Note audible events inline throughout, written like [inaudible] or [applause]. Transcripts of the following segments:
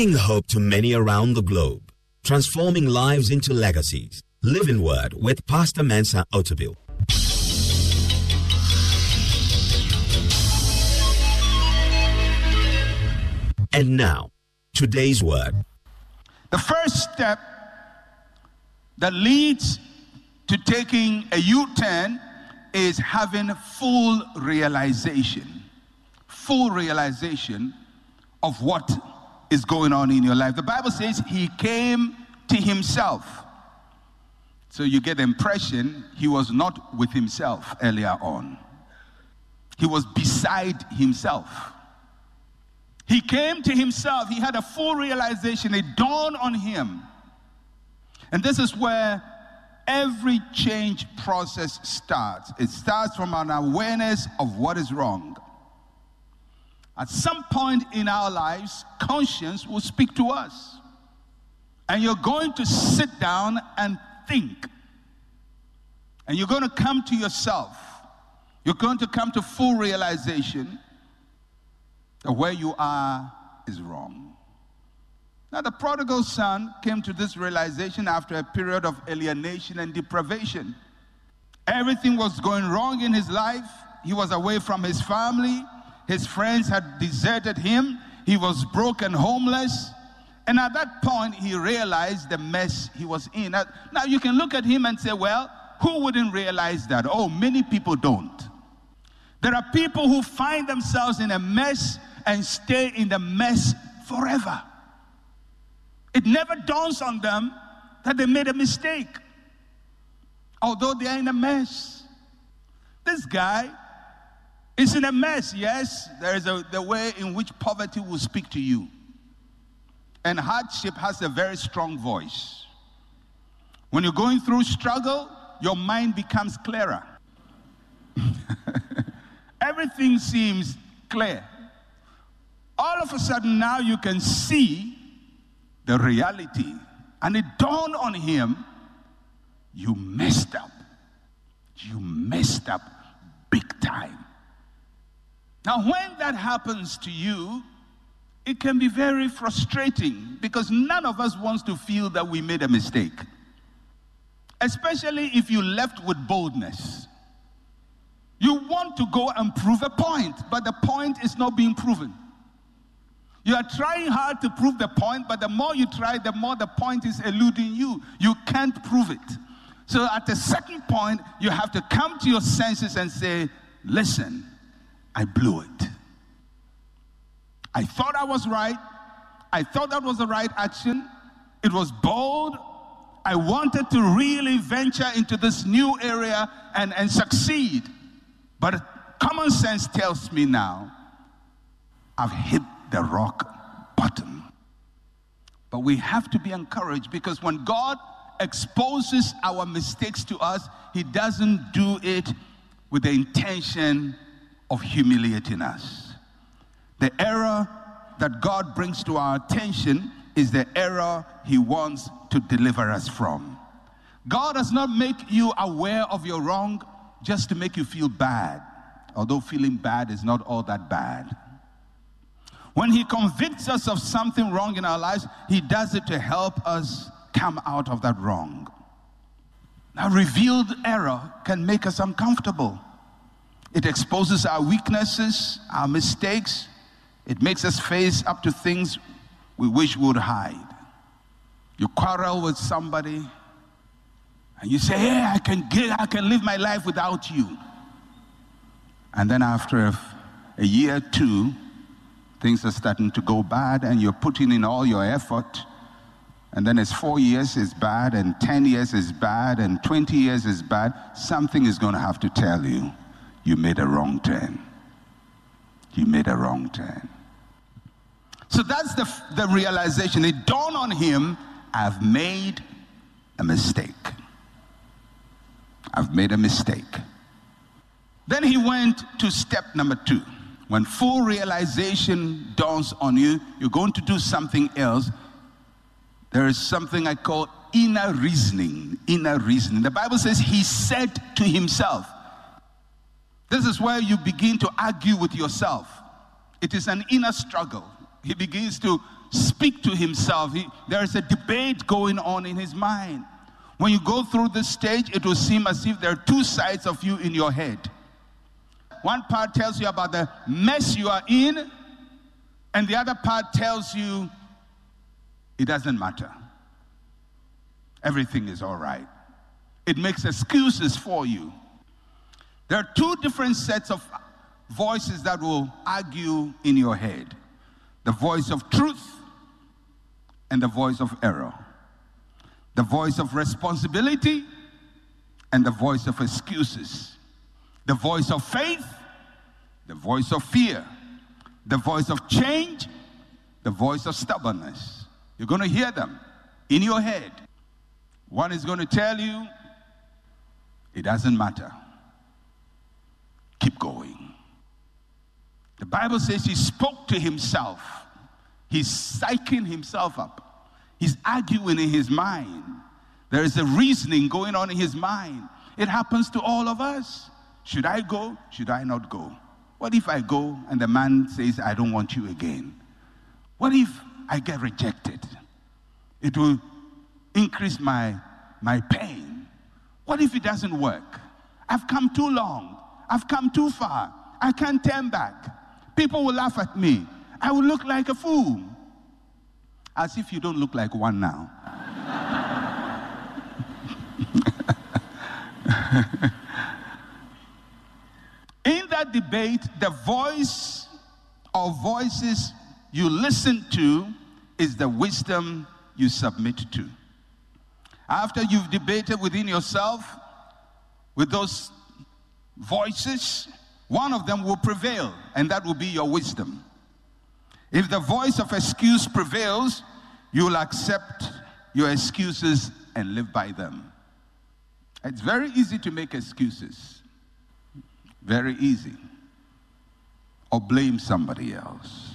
bringing hope to many around the globe, transforming lives into legacies. Living Word with Pastor Mensa Otabil. And now, today's word. The first step that leads to taking a U turn is having full realization. Full realization of what is going on in your life. The Bible says he came to himself. So you get the impression he was not with himself earlier on, he was beside himself. He came to himself. He had a full realization. It dawned on him. And this is where every change process starts. It starts from an awareness of what is wrong. At some point in our lives, conscience will speak to us. And you're going to sit down and think. And you're going to come to yourself. You're going to come to full realization that where you are is wrong. Now, the prodigal son came to this realization after a period of alienation and deprivation. Everything was going wrong in his life. He was away from his family. His friends had deserted him. He was broken, homeless. And at that point, he realized the mess he was in. Now, you can look at him and say, well, who wouldn't realize that? Oh, many people don't. There are people who find themselves in a mess and stay in the mess forever. It never dawns on them that they made a mistake, although they are in a mess. This guy is in a mess, yes. There is a, the way in which poverty will speak to you. And hardship has a very strong voice. When you're going through struggle, your mind becomes clearer. [laughs] Everything seems clear all of a sudden now you can see the reality. And it dawned on him you messed up. You messed up big time. Now, when that happens to you, it can be very frustrating because none of us wants to feel that we made a mistake. Especially if you left with boldness. You want to go and prove a point, but the point is not being proven. You are trying hard to prove the point, but the more you try, the more the point is eluding you. You can't prove it. So at the second point, you have to come to your senses and say, Listen, I blew it. I thought I was right. I thought that was the right action. It was bold. I wanted to really venture into this new area and, and succeed. But common sense tells me now I've hit the rock bottom. But we have to be encouraged because when God exposes our mistakes to us, He doesn't do it with the intention of humiliating us. The error that God brings to our attention is the error He wants to deliver us from. God does not make you aware of your wrong just to make you feel bad, although feeling bad is not all that bad. When He convicts us of something wrong in our lives, He does it to help us come out of that wrong. Now, revealed error can make us uncomfortable. It exposes our weaknesses, our mistakes. It makes us face up to things we wish we would hide. You quarrel with somebody, and you say, "Hey, I can get, I can live my life without you." And then after a, a year two, things are starting to go bad and you're putting in all your effort. And then it's four years is bad, and 10 years is bad, and 20 years is bad. Something is going to have to tell you you made a wrong turn. You made a wrong turn. So that's the, the realization. It dawned on him I've made a mistake. I've made a mistake. Then he went to step number two. When full realization dawns on you, you're going to do something else. There is something I call inner reasoning. Inner reasoning. The Bible says he said to himself. This is where you begin to argue with yourself. It is an inner struggle. He begins to speak to himself. He, there is a debate going on in his mind. When you go through this stage, it will seem as if there are two sides of you in your head. One part tells you about the mess you are in, and the other part tells you it doesn't matter. Everything is all right. It makes excuses for you. There are two different sets of voices that will argue in your head the voice of truth and the voice of error, the voice of responsibility and the voice of excuses, the voice of faith, the voice of fear, the voice of change, the voice of stubbornness. You're going to hear them in your head. One is going to tell you, it doesn't matter. Keep going. The Bible says he spoke to himself. He's psyching himself up. He's arguing in his mind. There is a reasoning going on in his mind. It happens to all of us. Should I go? Should I not go? What if I go and the man says, I don't want you again? What if I get rejected? It will increase my, my pain. What if it doesn't work? I've come too long. I've come too far. I can't turn back. People will laugh at me. I will look like a fool. As if you don't look like one now. [laughs] In that debate, the voice or voices you listen to is the wisdom you submit to. After you've debated within yourself with those voices, one of them will prevail, and that will be your wisdom. If the voice of excuse prevails, you will accept your excuses and live by them. It's very easy to make excuses, very easy, or blame somebody else.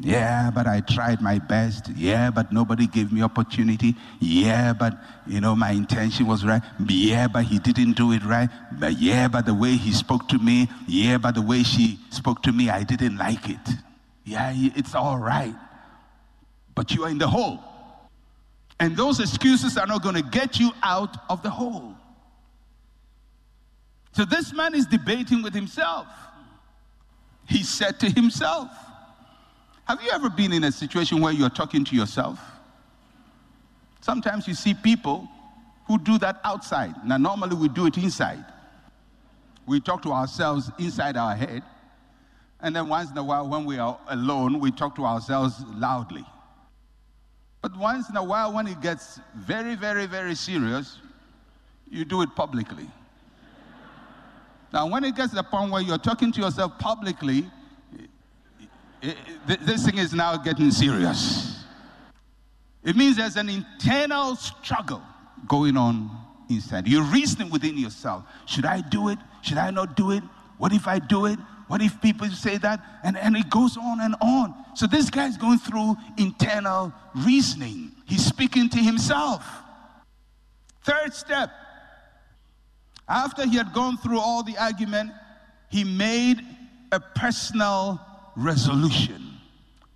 Yeah, but I tried my best. Yeah, but nobody gave me opportunity. Yeah, but you know my intention was right. Yeah, but he didn't do it right. But yeah, but the way he spoke to me. Yeah, but the way she spoke to me, I didn't like it. Yeah, it's all right. But you are in the hole. And those excuses are not going to get you out of the hole. So this man is debating with himself. He said to himself, have you ever been in a situation where you're talking to yourself? Sometimes you see people who do that outside. Now, normally we do it inside. We talk to ourselves inside our head. And then once in a while, when we are alone, we talk to ourselves loudly. But once in a while, when it gets very, very, very serious, you do it publicly. Now, when it gets to the point where you're talking to yourself publicly, this thing is now getting serious. It means there's an internal struggle going on inside. You're reasoning within yourself. Should I do it? Should I not do it? What if I do it? What if people say that? And, and it goes on and on. So this guy's going through internal reasoning. He's speaking to himself. Third step. After he had gone through all the argument, he made a personal resolution.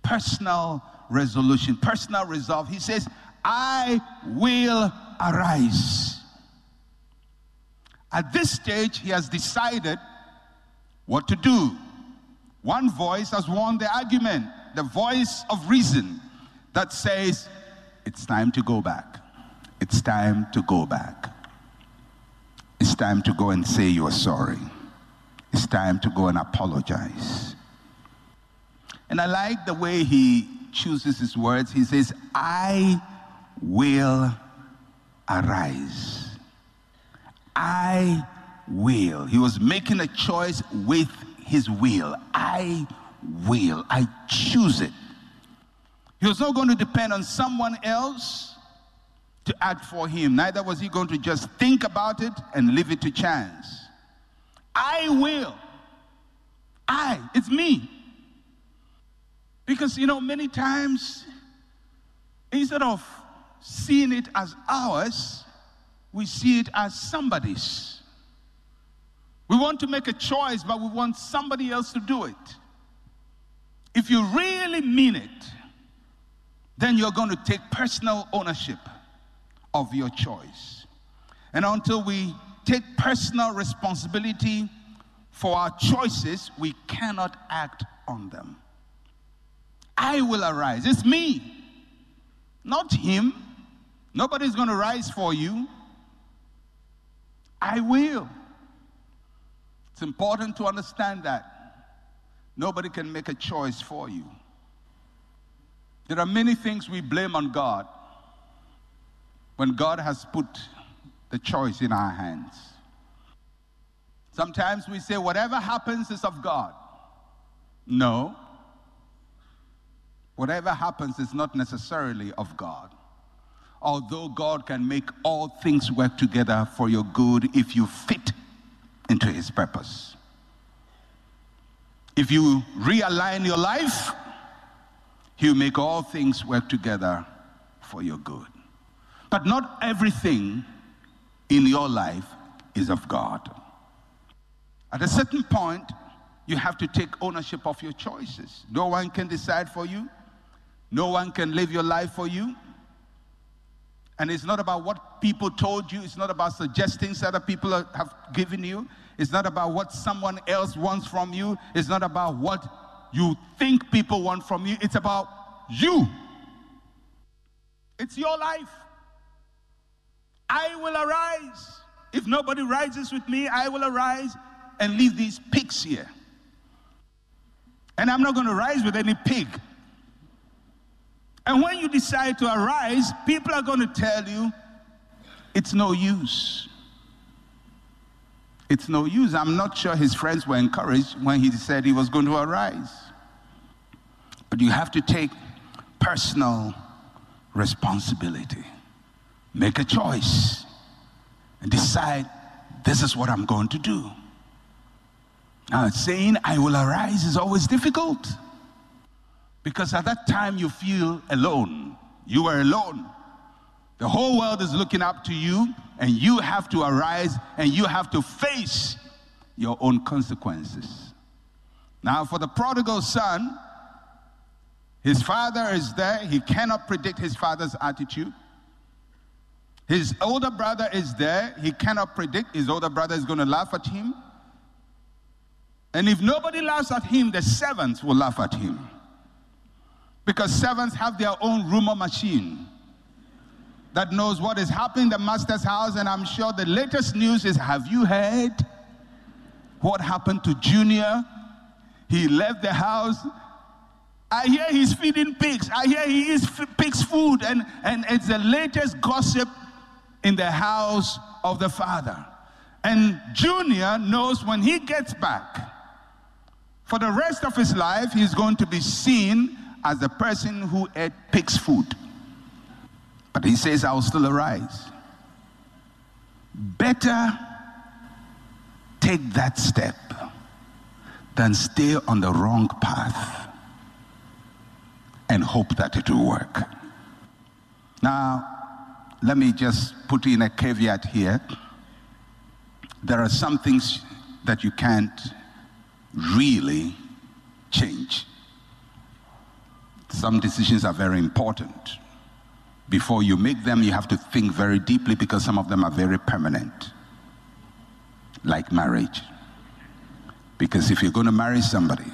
Personal resolution, personal resolve. He says, I will arise. At this stage, he has decided what to do. One voice has won the argument, the voice of reason that says, It's time to go back. It's time to go back. It's time to go and say you're sorry. It's time to go and apologize. And I like the way he chooses his words. He says, I will arise. I will. He was making a choice with his will. I will. I choose it. He was not going to depend on someone else to act for him. Neither was he going to just think about it and leave it to chance. I will. I, it's me. Because, you know, many times, instead of seeing it as ours, we see it as somebody's. We want to make a choice, but we want somebody else to do it. If you really mean it, then you're going to take personal ownership of your choice. And until we take personal responsibility for our choices, we cannot act on them. I will arise. It's me, not him. Nobody's going to rise for you. I will. It's important to understand that. Nobody can make a choice for you. There are many things we blame on God when God has put the choice in our hands. Sometimes we say, whatever happens is of God. No. Whatever happens is not necessarily of God. Although God can make all things work together for your good if you fit into His purpose. If you realign your life, He'll make all things work together for your good. But not everything in your life is of God. At a certain point, you have to take ownership of your choices. No one can decide for you, no one can live your life for you. And it's not about what people told you, it's not about suggestions that other people have given you, it's not about what someone else wants from you, it's not about what you think people want from you, it's about you. It's your life. I will arise. If nobody rises with me, I will arise and leave these pigs here. And I'm not going to rise with any pig. And when you decide to arise, people are going to tell you it's no use. It's no use. I'm not sure his friends were encouraged when he said he was going to arise. But you have to take personal responsibility. Make a choice and decide this is what I'm going to do. Now, saying I will arise is always difficult because at that time you feel alone. You are alone. The whole world is looking up to you, and you have to arise and you have to face your own consequences. Now, for the prodigal son, his father is there. He cannot predict his father's attitude. His older brother is there. He cannot predict his older brother is going to laugh at him. And if nobody laughs at him, the servants will laugh at him. Because servants have their own rumor machine that knows what is happening in the master's house. And I'm sure the latest news is have you heard what happened to Junior? He left the house. I hear he's feeding pigs. I hear he eats pigs' food. And, and it's the latest gossip in the house of the father. And Junior knows when he gets back, for the rest of his life, he's going to be seen as the person who ate pig's food. But he says, I will still arise. Better take that step than stay on the wrong path and hope that it will work. Now, let me just put in a caveat here. There are some things that you can't really change. Some decisions are very important. Before you make them, you have to think very deeply because some of them are very permanent, like marriage. Because if you're going to marry somebody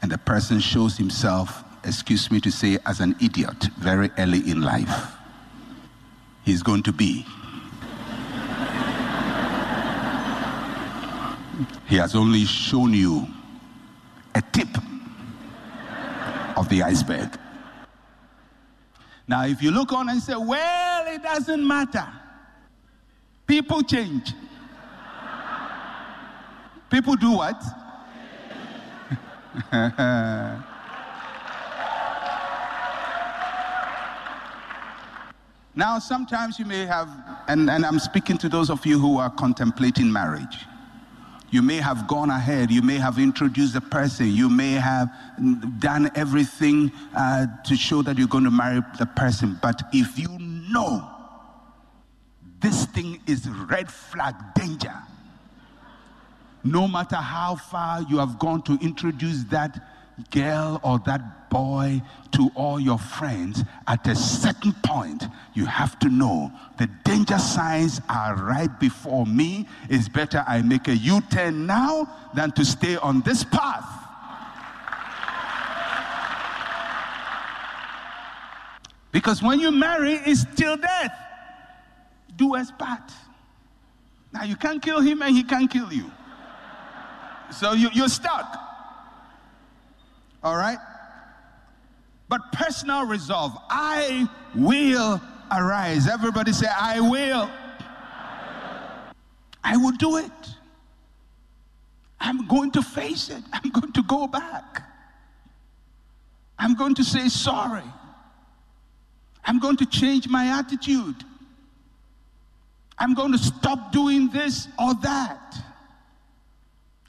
and the person shows himself, excuse me to say, as an idiot very early in life, he's going to be. He has only shown you a tip the iceberg. Now, if you look on and say, well, it doesn't matter, people change. People do what? now, sometimes you may have, and, and I'm speaking to those of you who are contemplating marriage. You may have gone ahead. You may have introduced the person. You may have done everything uh, to show that you're going to marry the person. But if you know this thing is red flag danger, no matter how far you have gone to introduce that girl or that boy to all your friends, at a certain point, you have to know the danger signs are right before me. It's better I make a U turn now than to stay on this path. Because when you marry, it's till death. Do as part. Now you can't kill him and he can't kill you. So you, you're stuck. All right? But personal resolve I will arise. Everybody say, I will. I will do it. I'm going to face it. I'm going to go back. I'm going to say sorry. I'm going to change my attitude. I'm going to stop doing this or that.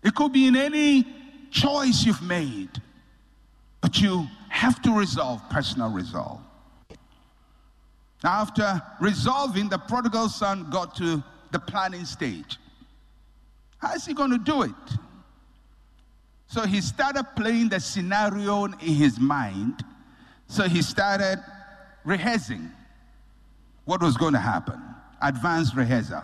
It could be in any choice you've made, but you have to resolve personal resolve. Now, after resolving, the prodigal son got to the planning stage. How is he going to do it? So he started playing the scenario in his mind. So he started rehearsing what was going to happen, advanced rehearsal.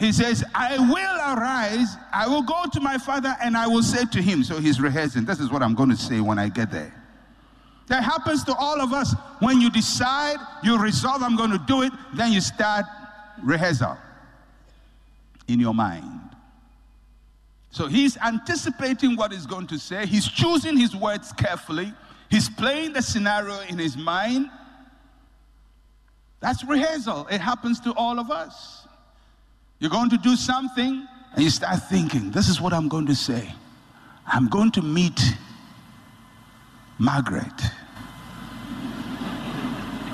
He says, I will arise, I will go to my father, and I will say to him. So he's rehearsing. This is what I'm going to say when I get there. That happens to all of us. When you decide, you resolve, I'm going to do it, then you start rehearsal in your mind. So he's anticipating what he's going to say. He's choosing his words carefully. He's playing the scenario in his mind. That's rehearsal. It happens to all of us. You're going to do something and you start thinking, this is what I'm going to say. I'm going to meet Margaret.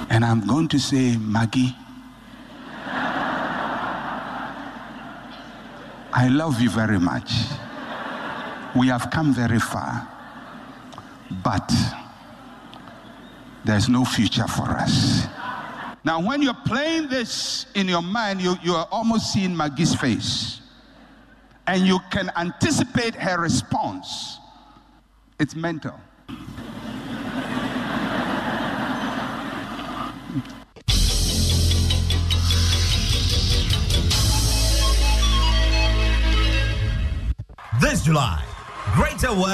And I'm going to say, Maggie, I love you very much. We have come very far. But there's no future for us. Now, when you're playing this in your mind, you, you are almost seeing Maggie's face. And you can anticipate her response. It's mental. This July, Greater World.